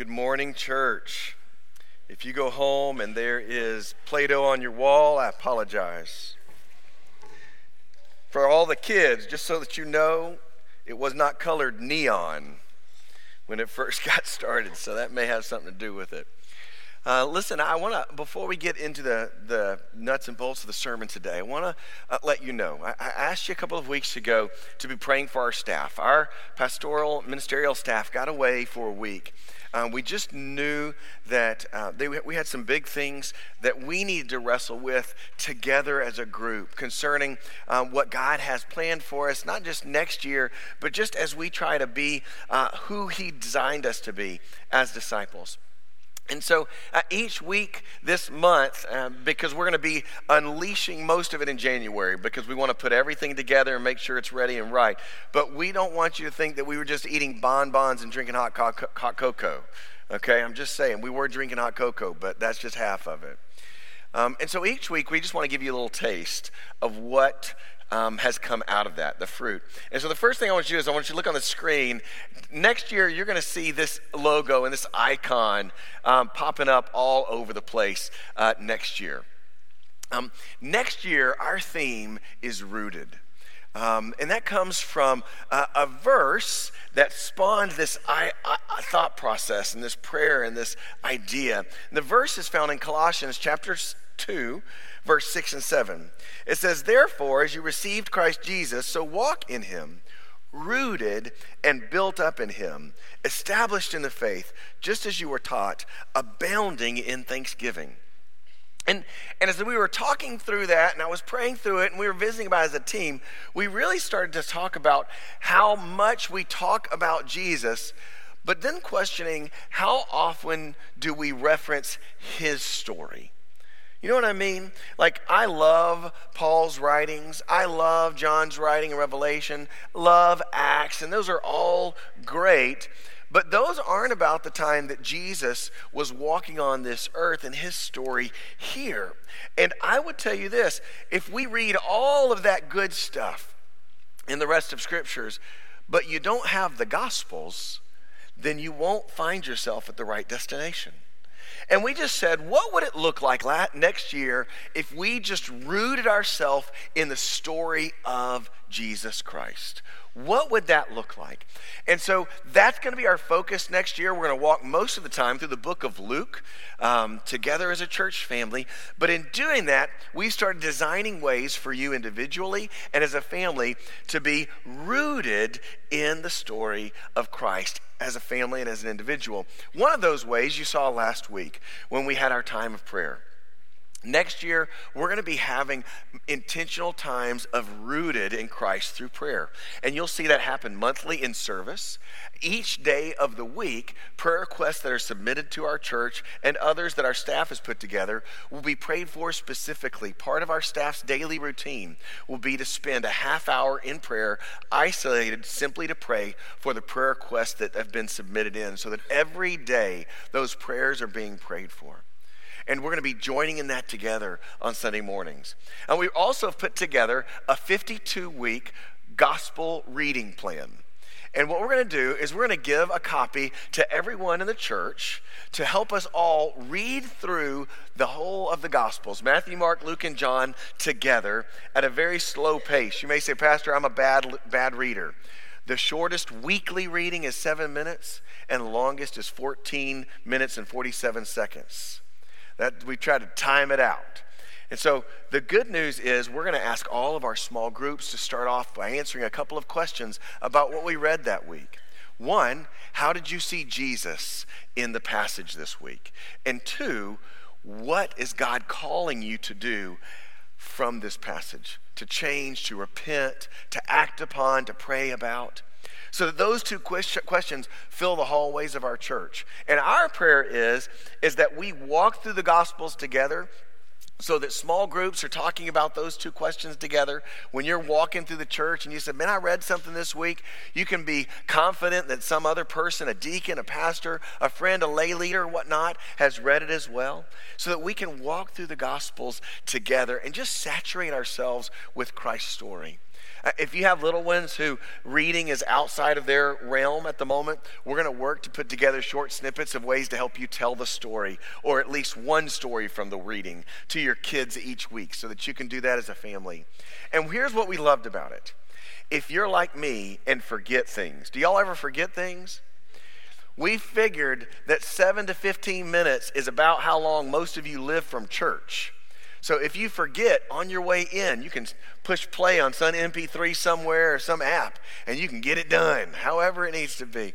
Good morning, church. If you go home and there is Play Doh on your wall, I apologize. For all the kids, just so that you know, it was not colored neon when it first got started, so that may have something to do with it. Uh, listen, I want to, before we get into the, the nuts and bolts of the sermon today, I want to uh, let you know. I, I, asked you a couple of weeks ago to be praying for our staff. Our pastoral ministerial staff got away for a week. Um, we just knew that uh, they, we had some big things that we needed to wrestle with together as a group concerning um, what God has planned for us, not just next year, but just as we try to be uh, who He designed us to be as disciples. And so uh, each week this month, uh, because we're going to be unleashing most of it in January, because we want to put everything together and make sure it's ready and right. But we don't want you to think that we were just eating bonbons and drinking hot, co- hot cocoa. Okay, I'm just saying, we were drinking hot cocoa, but that's just half of it. Um, and so each week we just want to give you a little taste of what um, has come out of that, the fruit. And so the first thing I want you to do is I want you to look on the screen. Next year, you're going to see this logo and this icon um, popping up all over the place uh, next year. Um, next year, our theme is rooted. Um, and that comes from uh, a verse that spawned this I, I, thought process and this prayer and this idea. And the verse is found in Colossians chapter 2, verse 6 and 7. It says, Therefore, as you received Christ Jesus, so walk in him, rooted and built up in him, established in the faith, just as you were taught, abounding in thanksgiving. And, and as we were talking through that, and I was praying through it, and we were visiting about as a team, we really started to talk about how much we talk about Jesus, but then questioning how often do we reference his story? You know what I mean? Like, I love Paul's writings. I love John's writing in Revelation, love Acts, and those are all great. But those aren't about the time that Jesus was walking on this earth and his story here. And I would tell you this if we read all of that good stuff in the rest of scriptures, but you don't have the gospels, then you won't find yourself at the right destination. And we just said, what would it look like next year if we just rooted ourselves in the story of Jesus Christ? What would that look like? And so that's going to be our focus next year. We're going to walk most of the time through the book of Luke um, together as a church family. But in doing that, we started designing ways for you individually and as a family to be rooted in the story of Christ as a family and as an individual. One of those ways you saw last week when we had our time of prayer. Next year, we're going to be having intentional times of rooted in Christ through prayer. And you'll see that happen monthly in service. Each day of the week, prayer requests that are submitted to our church and others that our staff has put together will be prayed for specifically. Part of our staff's daily routine will be to spend a half hour in prayer, isolated simply to pray for the prayer requests that have been submitted in, so that every day those prayers are being prayed for. And we're going to be joining in that together on Sunday mornings. And we also have put together a 52 week gospel reading plan. And what we're going to do is we're going to give a copy to everyone in the church to help us all read through the whole of the Gospels Matthew, Mark, Luke, and John together at a very slow pace. You may say, Pastor, I'm a bad, bad reader. The shortest weekly reading is seven minutes, and longest is 14 minutes and 47 seconds. That we try to time it out. And so the good news is we're going to ask all of our small groups to start off by answering a couple of questions about what we read that week. One, how did you see Jesus in the passage this week? And two, what is God calling you to do from this passage? To change, to repent, to act upon, to pray about? So that those two questions fill the hallways of our church. And our prayer is, is that we walk through the Gospels together so that small groups are talking about those two questions together. When you're walking through the church and you said, Man, I read something this week, you can be confident that some other person, a deacon, a pastor, a friend, a lay leader, whatnot, has read it as well. So that we can walk through the Gospels together and just saturate ourselves with Christ's story. Uh, if you have little ones who reading is outside of their realm at the moment, we're going to work to put together short snippets of ways to help you tell the story, or at least one story from the reading, to your kids each week so that you can do that as a family. And here's what we loved about it. If you're like me and forget things, do y'all ever forget things? We figured that 7 to 15 minutes is about how long most of you live from church. So if you forget on your way in, you can push play on some MP3 somewhere or some app and you can get it done, however it needs to be.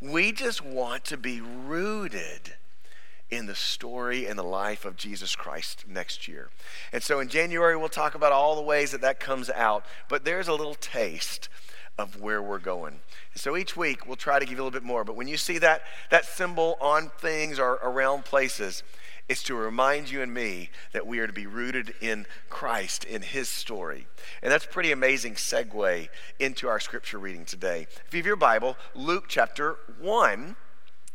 We just want to be rooted in the story and the life of Jesus Christ next year. And so in January, we'll talk about all the ways that that comes out, but there's a little taste of where we're going. So each week, we'll try to give you a little bit more. But when you see that, that symbol on things or around places, it's to remind you and me that we are to be rooted in Christ, in His story. And that's a pretty amazing segue into our scripture reading today. If you have your Bible, Luke chapter 1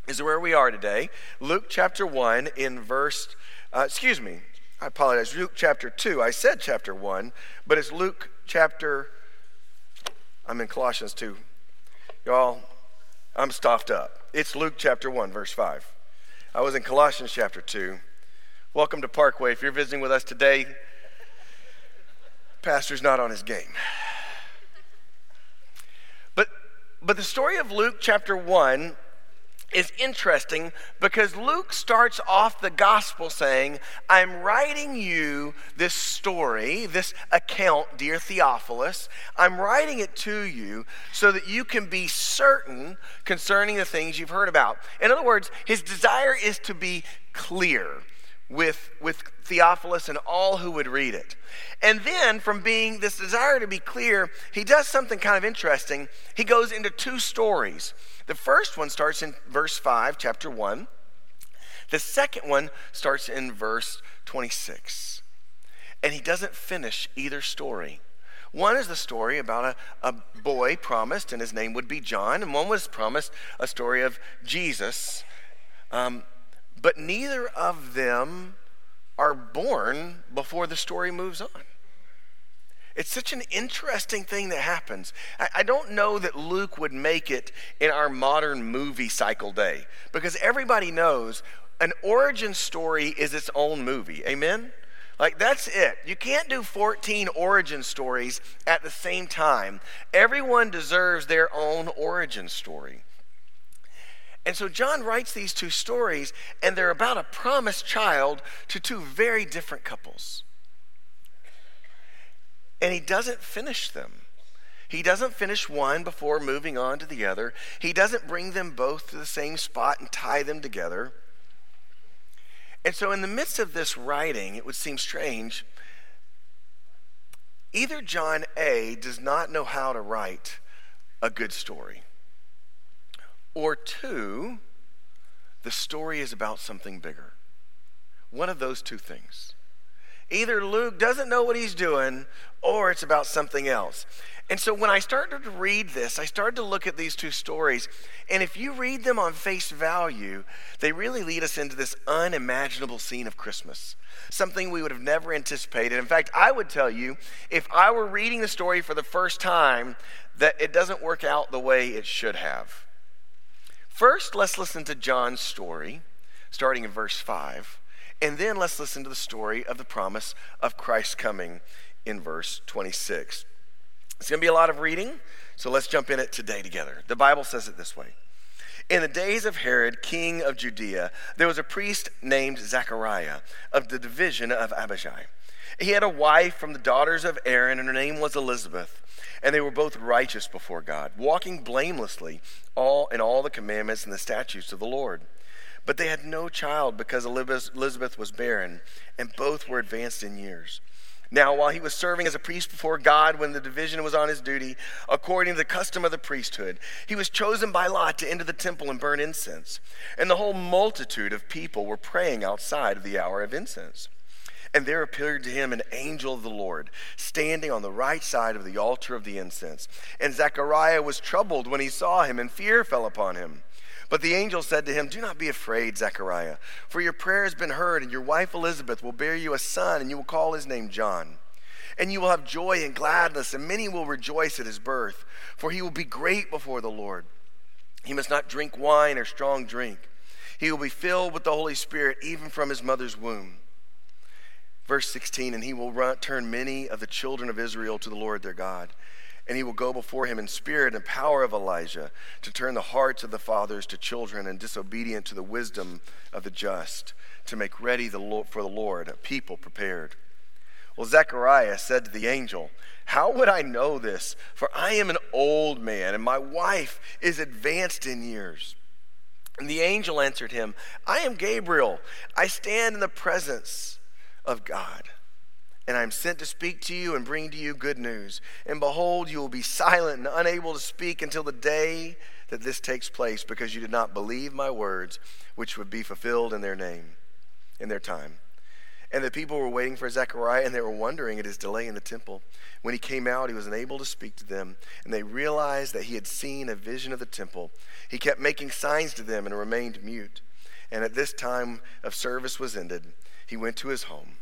is where we are today. Luke chapter 1 in verse, uh, excuse me, I apologize, Luke chapter 2. I said chapter 1, but it's Luke chapter, I'm in Colossians 2. Y'all, I'm stuffed up. It's Luke chapter 1, verse 5. I was in Colossians chapter 2. Welcome to Parkway. If you're visiting with us today, Pastor's not on his game. But, but the story of Luke chapter 1 is interesting because Luke starts off the gospel saying, I'm writing you this story, this account, dear Theophilus. I'm writing it to you so that you can be certain concerning the things you've heard about. In other words, his desire is to be clear with, with Theophilus and all who would read it. And then, from being this desire to be clear, he does something kind of interesting. He goes into two stories. The first one starts in verse 5, chapter 1. The second one starts in verse 26. And he doesn't finish either story. One is the story about a, a boy promised, and his name would be John, and one was promised a story of Jesus. Um, but neither of them are born before the story moves on. It's such an interesting thing that happens. I, I, don't know that Luke would make it in our modern movie cycle day because everybody knows an origin story is its own movie. Amen? Like, that's it. You can't do 14 origin stories at the same time. Everyone deserves their own origin story. And so John writes these two stories, and they're about a promised child to two very different couples and he doesn't finish them. He doesn't finish one before moving on to the other. He doesn't bring them both to the same spot and tie them together. And so, in the midst of this writing, it would seem strange. Either John A does not know how to write a good story, or two, the story is about something bigger. One of those two things. Either Luke doesn't know what he's doing or it's about something else. And so when I started to read this, I started to look at these two stories. And if you read them on face value, they really lead us into this unimaginable scene of Christmas, something we would have never anticipated. In fact, I would tell you, if I were reading the story for the first time, that it doesn't work out the way it should have. First, let's listen to John's story, starting in verse 5. And then let's listen to the story of the promise of Christ coming in verse 26. It's going to be a lot of reading, so let's jump in it today together. The Bible says it this way In the days of Herod, king of Judea, there was a priest named Zechariah of the division of Abijah. He had a wife from the daughters of Aaron, and her name was Elizabeth. And they were both righteous before God, walking blamelessly all in all the commandments and the statutes of the Lord. But they had no child because Elizabeth was barren, and both were advanced in years. Now, while he was serving as a priest before God when the division was on his duty, according to the custom of the priesthood, he was chosen by Lot to enter the temple and burn incense. And the whole multitude of people were praying outside of the hour of incense. And there appeared to him an angel of the Lord, standing on the right side of the altar of the incense. And Zechariah was troubled when he saw him, and fear fell upon him. But the angel said to him, Do not be afraid, Zechariah, for your prayer has been heard, and your wife Elizabeth will bear you a son, and you will call his name John. And you will have joy and gladness, and many will rejoice at his birth, for he will be great before the Lord. He must not drink wine or strong drink. He will be filled with the Holy Spirit even from his mother's womb. Verse 16, and he will run, turn many of the children of Israel to the Lord their God. And he will go before him in spirit and power of Elijah to turn the hearts of the fathers to children and disobedient to the wisdom of the just, to make ready the Lord, for the Lord a people prepared. Well, Zechariah said to the angel, How would I know this? For I am an old man, and my wife is advanced in years. And the angel answered him, I am Gabriel. I stand in the presence of God. And I am sent to speak to you and bring to you good news. And behold, you will be silent and unable to speak until the day that this takes place, because you did not believe my words, which would be fulfilled in their name, in their time. And the people were waiting for Zechariah, and they were wondering at his delay in the temple. When he came out, he was unable to speak to them, and they realized that he had seen a vision of the temple. He kept making signs to them and remained mute. And at this time of service was ended, he went to his home.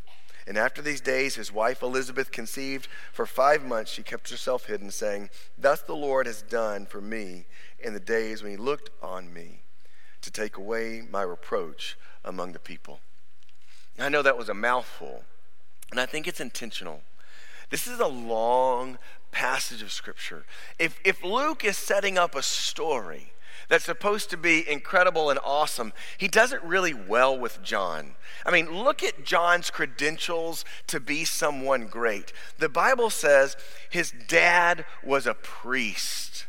And after these days, his wife Elizabeth conceived. For five months she kept herself hidden, saying, Thus the Lord has done for me in the days when he looked on me to take away my reproach among the people. I know that was a mouthful, and I think it's intentional. This is a long passage of Scripture. If, if Luke is setting up a story that's supposed to be incredible and awesome, he does it really well with John. I mean, look at John's credentials to be someone great. The Bible says his dad was a priest,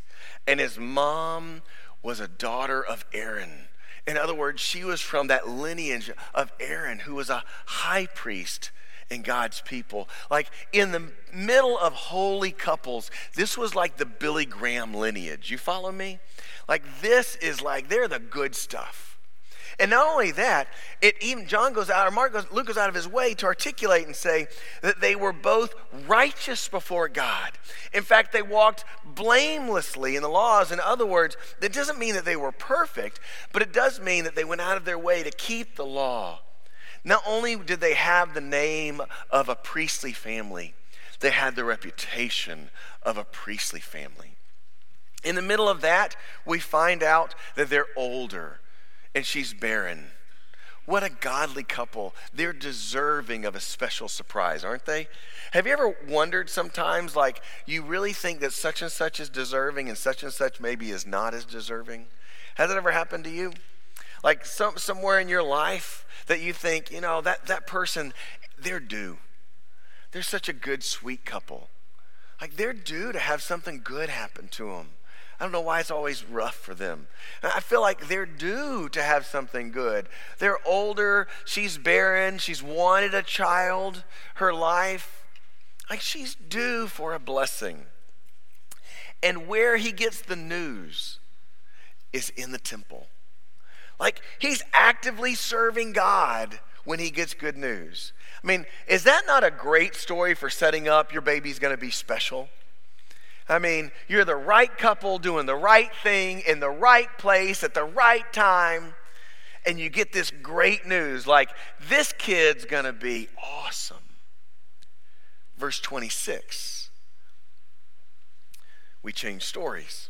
and his mom was a daughter of Aaron. In other words, she was from that lineage of Aaron, who was a high priest in God's people. Like in the middle of holy couples, this was like the Billy Graham lineage. You follow me? Like this is like they're the good stuff. And not only that, it even John goes out, or Mark goes, Luke goes out of his way to articulate and say that they were both righteous before God. In fact, they walked blamelessly in the laws. In other words, that doesn't mean that they were perfect, but it does mean that they went out of their way to keep the law. Not only did they have the name of a priestly family, they had the reputation of a priestly family. In the middle of that, we find out that they're older and she's barren. What a godly couple. They're deserving of a special surprise, aren't they? Have you ever wondered sometimes, like, you really think that such and such is deserving and such and such maybe is not as deserving? Has it ever happened to you? Like, some, somewhere in your life that you think, you know, that, that person, they're due. They're such a good, sweet couple. Like, they're due to have something good happen to them. I don't know why it's always rough for them. I feel like they're due to have something good. They're older, she's barren, she's wanted a child her life. Like she's due for a blessing. And where he gets the news is in the temple. Like he's actively serving God when he gets good news. I mean, is that not a great story for setting up your baby's going to be special? I mean, you're the right couple doing the right thing in the right place at the right time, and you get this great news like, this kid's going to be awesome. Verse 26. We change stories.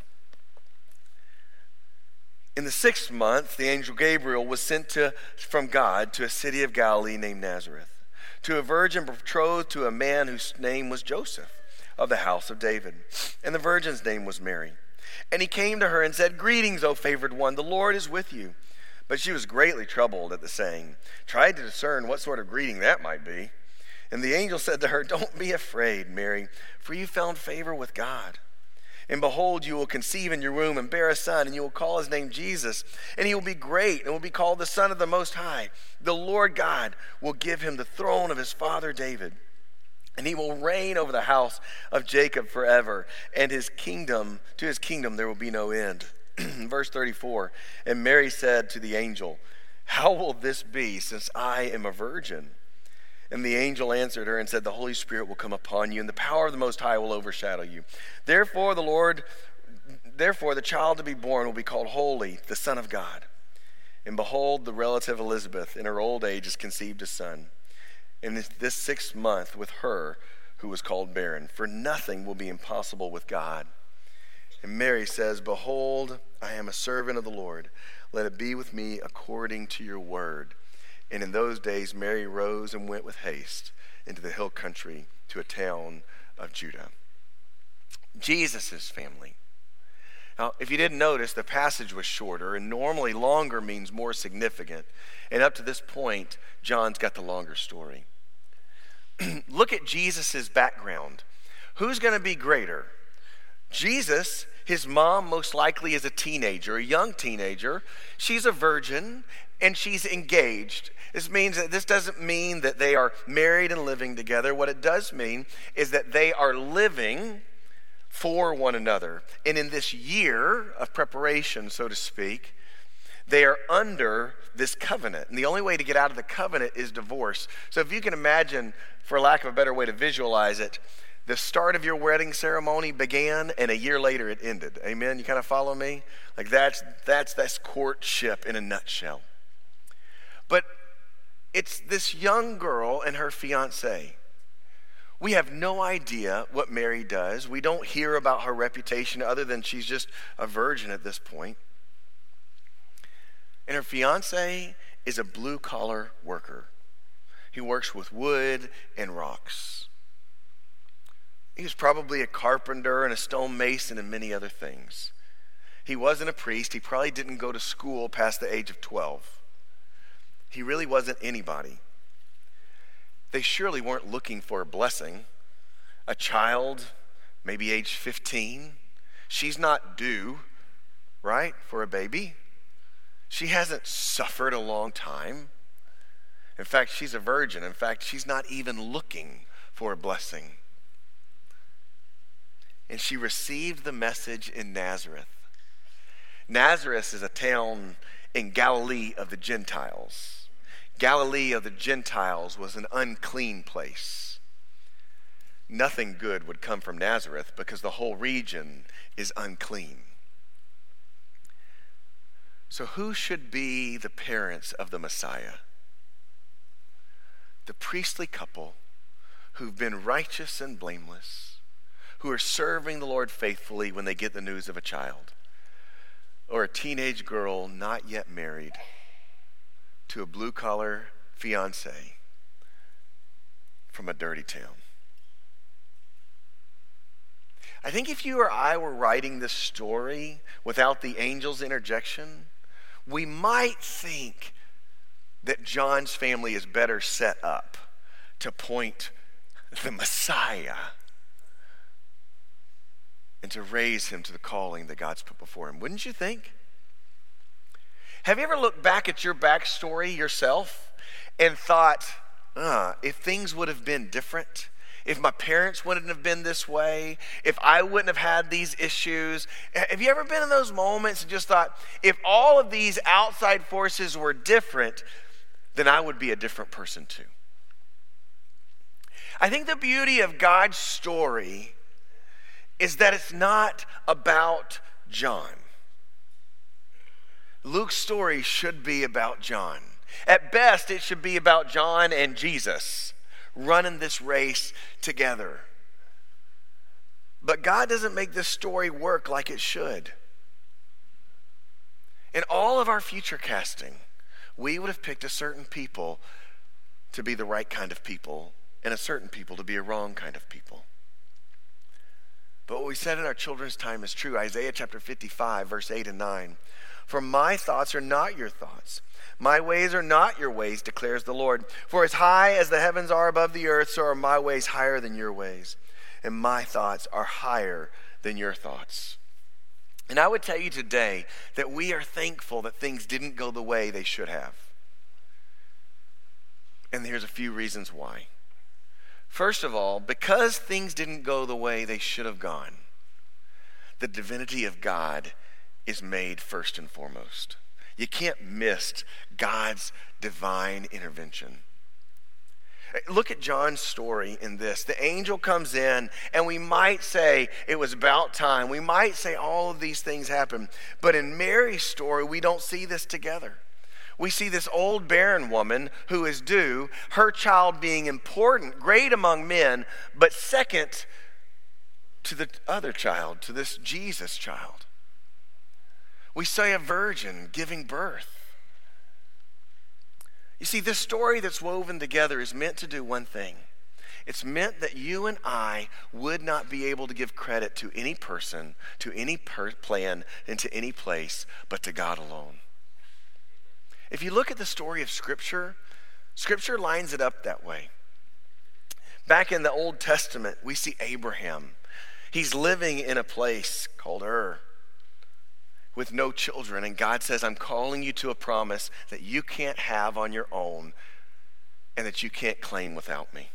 In the sixth month, the angel Gabriel was sent to, from God to a city of Galilee named Nazareth, to a virgin betrothed to a man whose name was Joseph of the house of David. And the virgin's name was Mary. And he came to her and said, Greetings, O favored one, the Lord is with you. But she was greatly troubled at the saying, tried to discern what sort of greeting that might be. And the angel said to her, Don't be afraid, Mary, for you found favor with God. And behold, you will conceive in your womb and bear a son, and you will call his name Jesus. And he will be great and will be called the Son of the Most High. The Lord God will give him the throne of his father David and he will reign over the house of Jacob forever, and his kingdom, to his kingdom, there will be no end. Verse 34 And Mary said to the angel, How will this be, since I am a virgin? And the angel answered her and said, The Holy Spirit will come upon you, and the power of the Most High will overshadow you. Therefore, the Lord, therefore, the child to be born will be called Holy, the Son of God. And behold, the relative Elizabeth, in her old age, has conceived a son in this, this sixth month with her who was called barren, for nothing will be impossible with God. And Mary says, Behold, I am a servant of the Lord. Let it be with me according to your word. And in those days, Mary rose and went with haste into the hill country to a town of Judah. Jesus' family. Now, if you didn't notice, the passage was shorter, and normally longer means more significant. And up to this point, John's got the longer story. Look at Jesus' background. Who's going to be greater? Jesus, his mom most likely is a teenager, a young teenager. She's a virgin and she's engaged. This means that this doesn't mean that they are married and living together. What it does mean is that they are living for one another. And in this year of preparation, so to speak, they are under this covenant. And the only way to get out of the covenant is divorce. So if you can imagine, for lack of a better way to visualize it, the start of your wedding ceremony began and a year later it ended. Amen. You kind of follow me? Like that's that's that's courtship in a nutshell. But it's this young girl and her fiance. We have no idea what Mary does. We don't hear about her reputation other than she's just a virgin at this point. And her fiance is a blue collar worker. He works with wood and rocks. He was probably a carpenter and a stonemason and many other things. He wasn't a priest. He probably didn't go to school past the age of 12. He really wasn't anybody. They surely weren't looking for a blessing. A child, maybe age 15, she's not due, right, for a baby. She hasn't suffered a long time. In fact, she's a virgin. In fact, she's not even looking for a blessing. And she received the message in Nazareth. Nazareth is a town in Galilee of the Gentiles. Galilee of the Gentiles was an unclean place. Nothing good would come from Nazareth because the whole region is unclean. So, who should be the parents of the Messiah? The priestly couple who've been righteous and blameless, who are serving the Lord faithfully when they get the news of a child, or a teenage girl not yet married to a blue collar fiance from a dirty town. I think if you or I were writing this story without the angel's interjection, we might think that John's family is better set up to point the Messiah and to raise him to the calling that God's put before him. Wouldn't you think? Have you ever looked back at your backstory yourself and thought, uh, if things would have been different, if my parents wouldn't have been this way, if I wouldn't have had these issues. Have you ever been in those moments and just thought, if all of these outside forces were different, then I would be a different person too? I think the beauty of God's story is that it's not about John. Luke's story should be about John. At best, it should be about John and Jesus running this race together. But God doesn't make this story work like it should. In all of our future casting, we would have picked a certain people to be the right kind of people and a certain people to be a wrong kind of people. But what we said in our children's time is true. Isaiah chapter 55, verse 8 and 9. For my thoughts are not your thoughts my ways are not your ways, declares the Lord. For as high as the heavens are above the earth, so are my ways higher than your ways, and my thoughts are higher than your thoughts. And I would tell you today that we are thankful that things didn't go the way they should have. And here's a few reasons why. First of all, because things didn't go the way they should have gone, the divinity of God is made first and foremost. You can't miss God's divine intervention. Look at John's story in this. The angel comes in, and we might say it was about time. We might say all of these things happen. But in Mary's story, we don't see this together. We see this old barren woman who is due, her child being important, great among men, but second to the other child, to this Jesus child. We see a virgin giving birth. You see, this story that's woven together is meant to do one thing. It's meant that you and I would not be able to give credit to any person, to any per- plan, and to any place, but to God alone. If you look at the story of Scripture, Scripture lines it up that way. Back in the Old Testament, we see Abraham. He's living in a place called Ur with no children. And God says, I'm calling you to a promise that you can't have on your own and that you can't claim without me.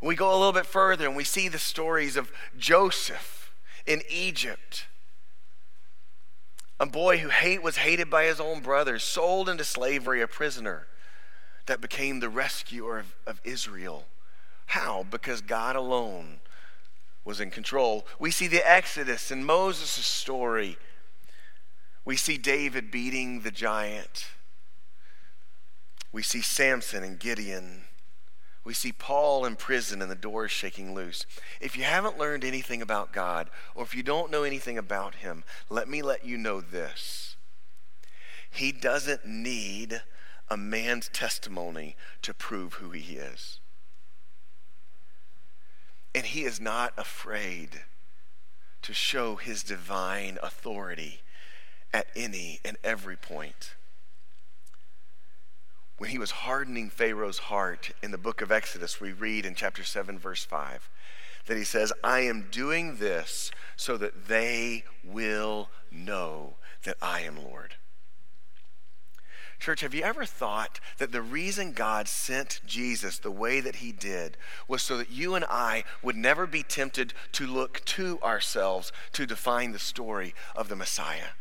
We go a little bit further and we see the stories of Joseph in Egypt. A boy who hate, was hated by his own brothers, sold into slavery, a prisoner that became the rescuer of, of Israel. How? Because God alone was in control. We see the Exodus and Moses' story we see David beating the giant. We see Samson and Gideon. We see Paul in prison and the doors shaking loose. If you haven't learned anything about God, or if you don't know anything about Him, let me let you know this. He doesn't need a man's testimony to prove who He is. And He is not afraid to show His divine authority at any and every point. When he was hardening Pharaoh's heart in the book of Exodus, we read in chapter 7, verse 5, that he says, I am doing this so that they will know that I am Lord. Church, have you ever thought that the reason God sent Jesus the way that he did was so that you and I would never be tempted to look to ourselves to define the story of the Messiah?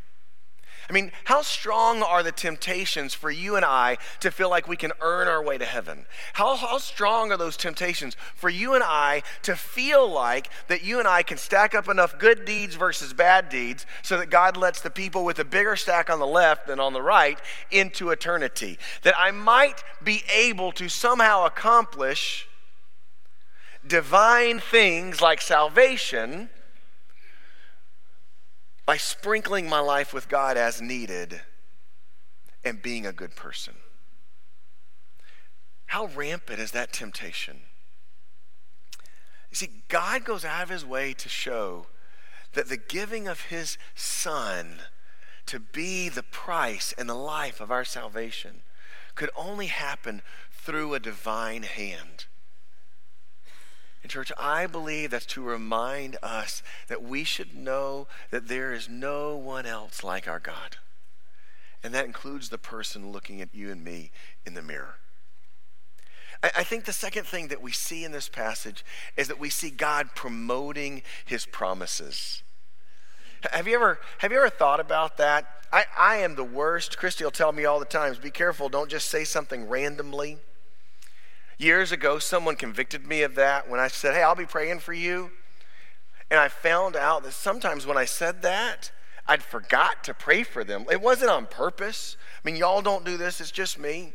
I mean, how strong are the temptations for you and I to feel like we can earn our way to heaven? How, how strong are those temptations for you and I to feel like that you and I can stack up enough good deeds versus bad deeds so that God lets the people with a bigger stack on the left than on the right into eternity? That I might be able to somehow accomplish divine things like salvation by sprinkling my life with God as needed and being a good person. How rampant is that temptation? You see, God goes out of his way to show that the giving of his son to be the price and the life of our salvation could only happen through a divine hand. And, church, I believe that's to remind us that we should know that there is no one else like our God. And that includes the person looking at you and me in the mirror. I, I think the second thing that we see in this passage is that we see God promoting his promises. Have you ever have you ever thought about that? I, I am the worst. Christy will tell me all the times, be careful, don't just say something randomly. Years ago, someone convicted me of that when I said, Hey, I'll be praying for you. And I found out that sometimes when I said that, I'd forgot to pray for them. It wasn't on purpose. I mean, y'all don't do this, it's just me.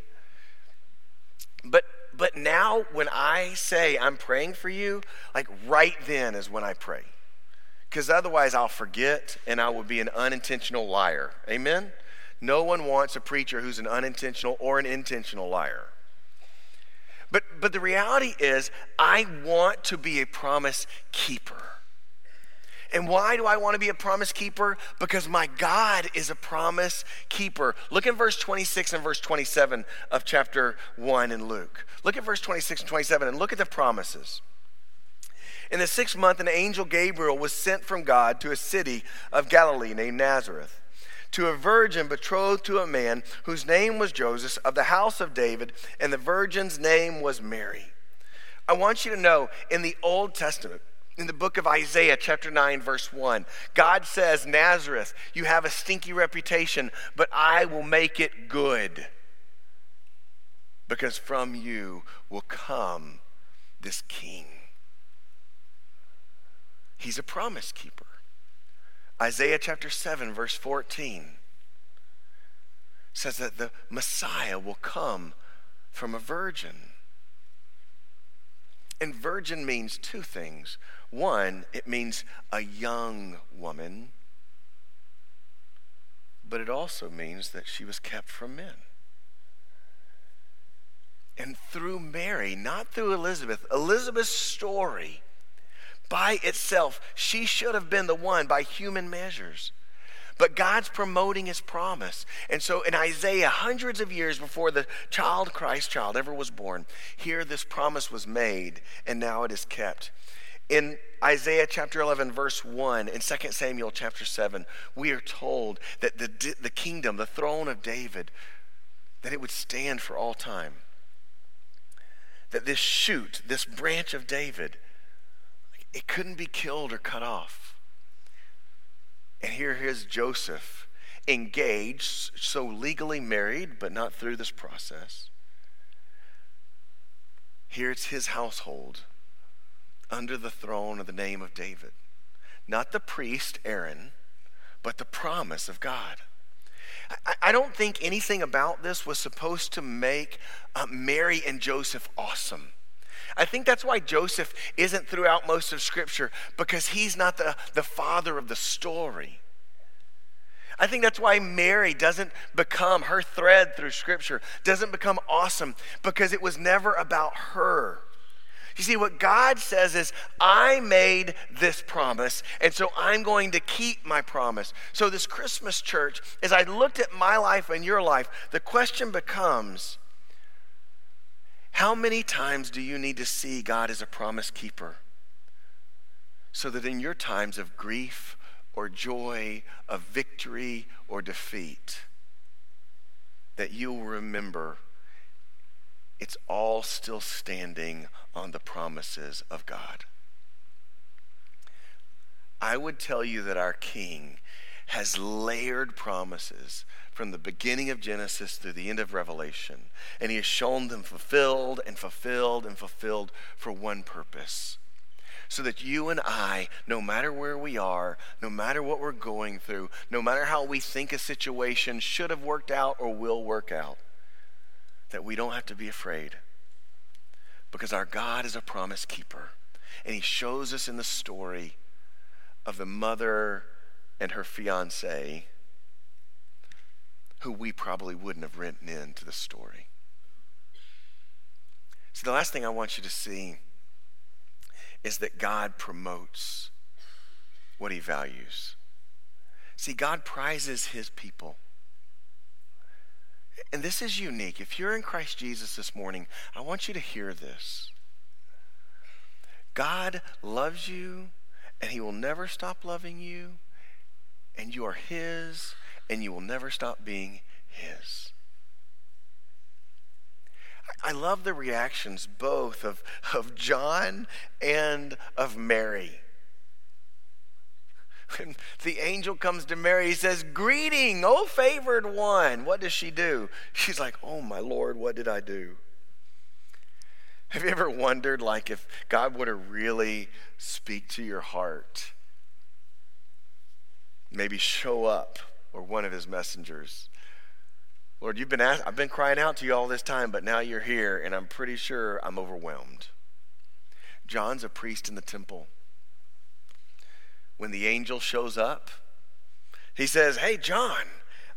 But but now when I say I'm praying for you, like right then is when I pray. Because otherwise I'll forget and I will be an unintentional liar. Amen? No one wants a preacher who's an unintentional or an intentional liar. But, but the reality is, I want to be a promise keeper. And why do I want to be a promise keeper? Because my God is a promise keeper. Look at verse 26 and verse 27 of chapter 1 in Luke. Look at verse 26 and 27 and look at the promises. In the sixth month, an angel Gabriel was sent from God to a city of Galilee named Nazareth to a virgin betrothed to a man whose name was Joseph of the house of David, and the virgin's name was Mary. I want you to know in the Old Testament, in the book of Isaiah, chapter 9, verse 1, God says, Nazareth, you have a stinky reputation, but I will make it good. Because from you will come this king. He's a promise keeper. Isaiah chapter 7, verse 14 says that the Messiah will come from a virgin. And virgin means two things. One, it means a young woman, but it also means that she was kept from men. And through Mary, not through Elizabeth, Elizabeth's story by itself, she should have been the one by human measures. But God's promoting his promise. And so in Isaiah, hundreds of years before the child, Christ child, ever was born, here this promise was made, and now it is kept. In Isaiah chapter 11, verse 1, in 2 Samuel chapter 7, we are told that the, the kingdom, the throne of David, that it would stand for all time. That this shoot, this branch of David, it couldn't be killed or cut off. And here is Joseph, engaged, so legally married, but not through this process. Here it's his household under the throne of the name of David. Not the priest, Aaron, but the promise of God. I, don't think anything about this was supposed to make uh, Mary and Joseph awesome. I think that's why Joseph isn't throughout most of Scripture, because he's not the, the father of the story. I think that's why Mary doesn't become, her thread through Scripture doesn't become awesome, because it was never about her. You see, what God says is, I made this promise, and so I'm going to keep my promise. So, this Christmas church, as I looked at my life and your life, the question becomes how many times do you need to see God as a promise keeper? So that in your times of grief or joy, of victory or defeat, that you'll remember it's all still standing on the promises of God. I would tell you that our King has layered promises from the beginning of Genesis through the end of Revelation. And he has shown them fulfilled and fulfilled and fulfilled for one purpose. So that you and I, no matter where we are, no matter what we're going through, no matter how we think a situation should have worked out or will work out, that we don't have to be afraid. Because our God is a promise keeper. And he shows us in the story of the mother and her fiance who we probably wouldn't have written into the story. So, the last thing I want you to see is that God promotes what he values. See, God prizes his people. And this is unique. If you're in Christ Jesus this morning, I want you to hear this. God loves you, and he will never stop loving you, and you are his, and you will never stop being His. I love the reactions both of, of John and of Mary. When the angel comes to Mary, he says, Greeting, O favored one. What does she do? She's like, Oh my Lord, what did I do? Have you ever wondered, like, if God were to really speak to your heart? Maybe show up or one of his messengers. Lord, you've been ask- I've been crying out to you all this time, but now you're here, and I'm pretty sure I'm overwhelmed. John's a priest in the temple. When the angel shows up, he says, Hey, John,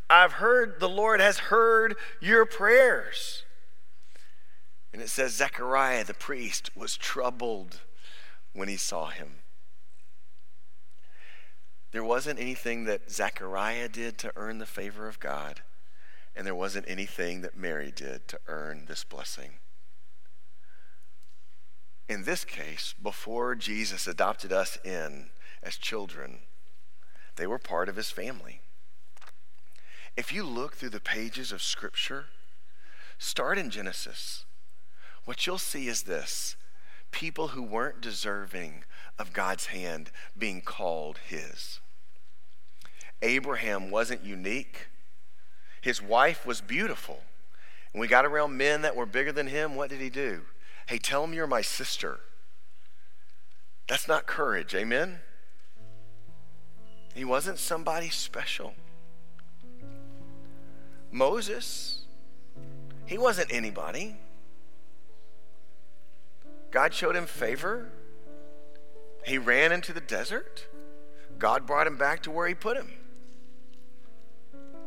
I've heard the Lord has heard your prayers. And it says, Zechariah the priest was troubled when he saw him. There wasn't anything that Zechariah did to earn the favor of God, and there wasn't anything that Mary did to earn this blessing. In this case, before Jesus adopted us in as children, they were part of his family. If you look through the pages of Scripture, start in Genesis, what you'll see is this people who weren't deserving of God's hand being called his. Abraham wasn't unique. His wife was beautiful. When we got around men that were bigger than him, what did he do? Hey, tell him you're my sister. That's not courage, amen? He wasn't somebody special. Moses, he wasn't anybody. God showed him favor. He ran into the desert. God brought him back to where he put him.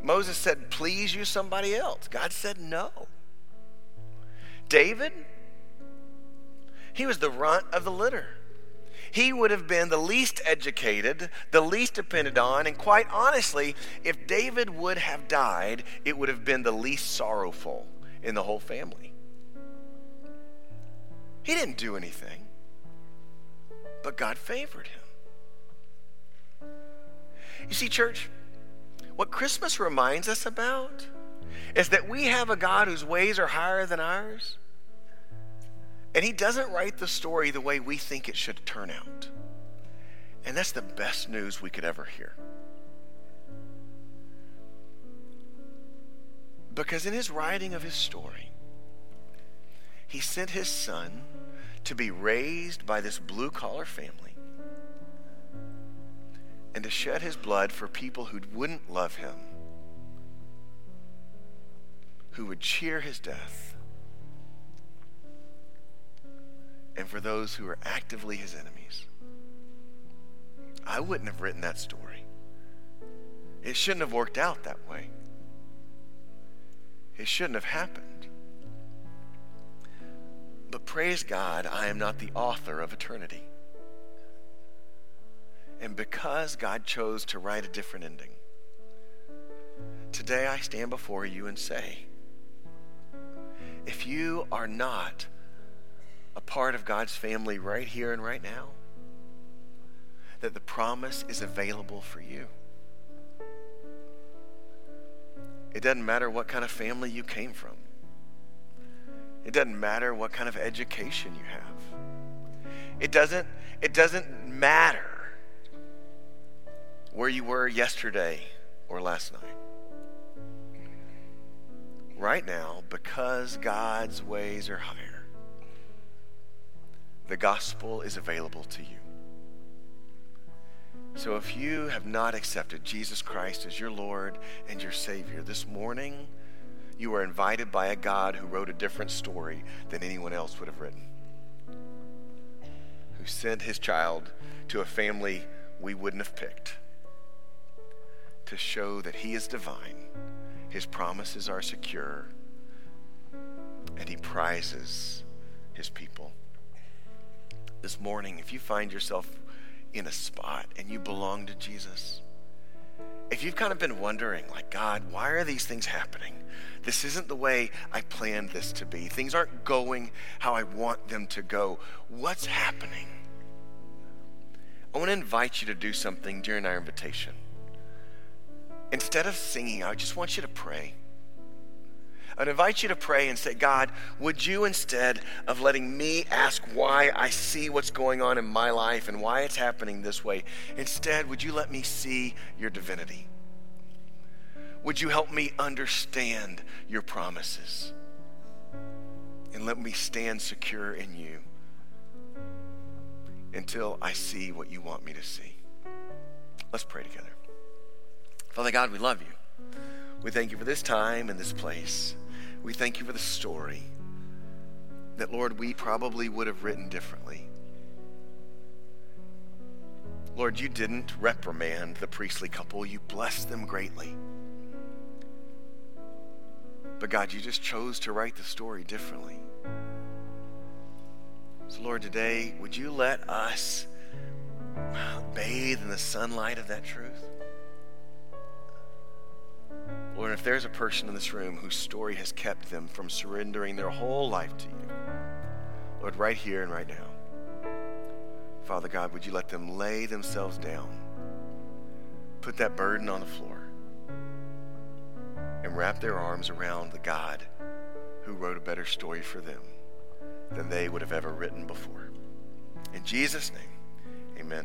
Moses said, Please use somebody else. God said, No. David, he was the runt of the litter. He would have been the least educated, the least depended on, and quite honestly, if David would have died, it would have been the least sorrowful in the whole family. He didn't do anything, but God favored him. You see, church, what Christmas reminds us about is that we have a God whose ways are higher than ours. And he doesn't write the story the way we think it should turn out. And that's the best news we could ever hear. Because in his writing of his story, he sent his son to be raised by this blue collar family and to shed his blood for people who wouldn't love him, who would cheer his death, and for those who are actively his enemies. I wouldn't have written that story. It shouldn't have worked out that way. It shouldn't have happened. But praise God, I am not the author of eternity. And because God chose to write a different ending, today I stand before you and say, if you are not a part of God's family right here and right now, that the promise is available for you. It doesn't matter what kind of family you came from. It doesn't matter what kind of education you have. It doesn't, it doesn't matter where you were yesterday or last night. Right now, because God's ways are higher, the gospel is available to you. So if you have not accepted Jesus Christ as your Lord and your Savior this morning, you are invited by a God who wrote a different story than anyone else would have written, who sent his child to a family we wouldn't have picked to show that He is divine, His promises are secure, and He prizes His people. This morning, if you find yourself in a spot and you belong to Jesus, if you've kind of been wondering, like, God, why are these things happening? This isn't the way I planned this to be. Things aren't going how I want them to go. What's happening? I want to invite you to do something during our invitation. Instead of singing, I just want you to pray. I'd invite you to pray and say, God, would you, instead of letting me ask why I see what's going on in my life and why it's happening this way, instead, would you let me see your divinity? Would you help me understand your promises? And let me stand secure in you until I see what you want me to see. Let's pray together. Father God, we love you. We thank you for this time and this place. We thank you for the story that, Lord, we probably would have written differently. Lord, you didn't reprimand the priestly couple, you blessed them greatly. But God, you just chose to write the story differently. So, Lord, today, would you let us bathe in the sunlight of that truth? Lord, if there's a person in this room whose story has kept them from surrendering their whole life to you, Lord, right here and right now, Father God, would you let them lay themselves down, put that burden on the floor, and wrap their arms around the God who wrote a better story for them than they would have ever written before. In Jesus' name, amen.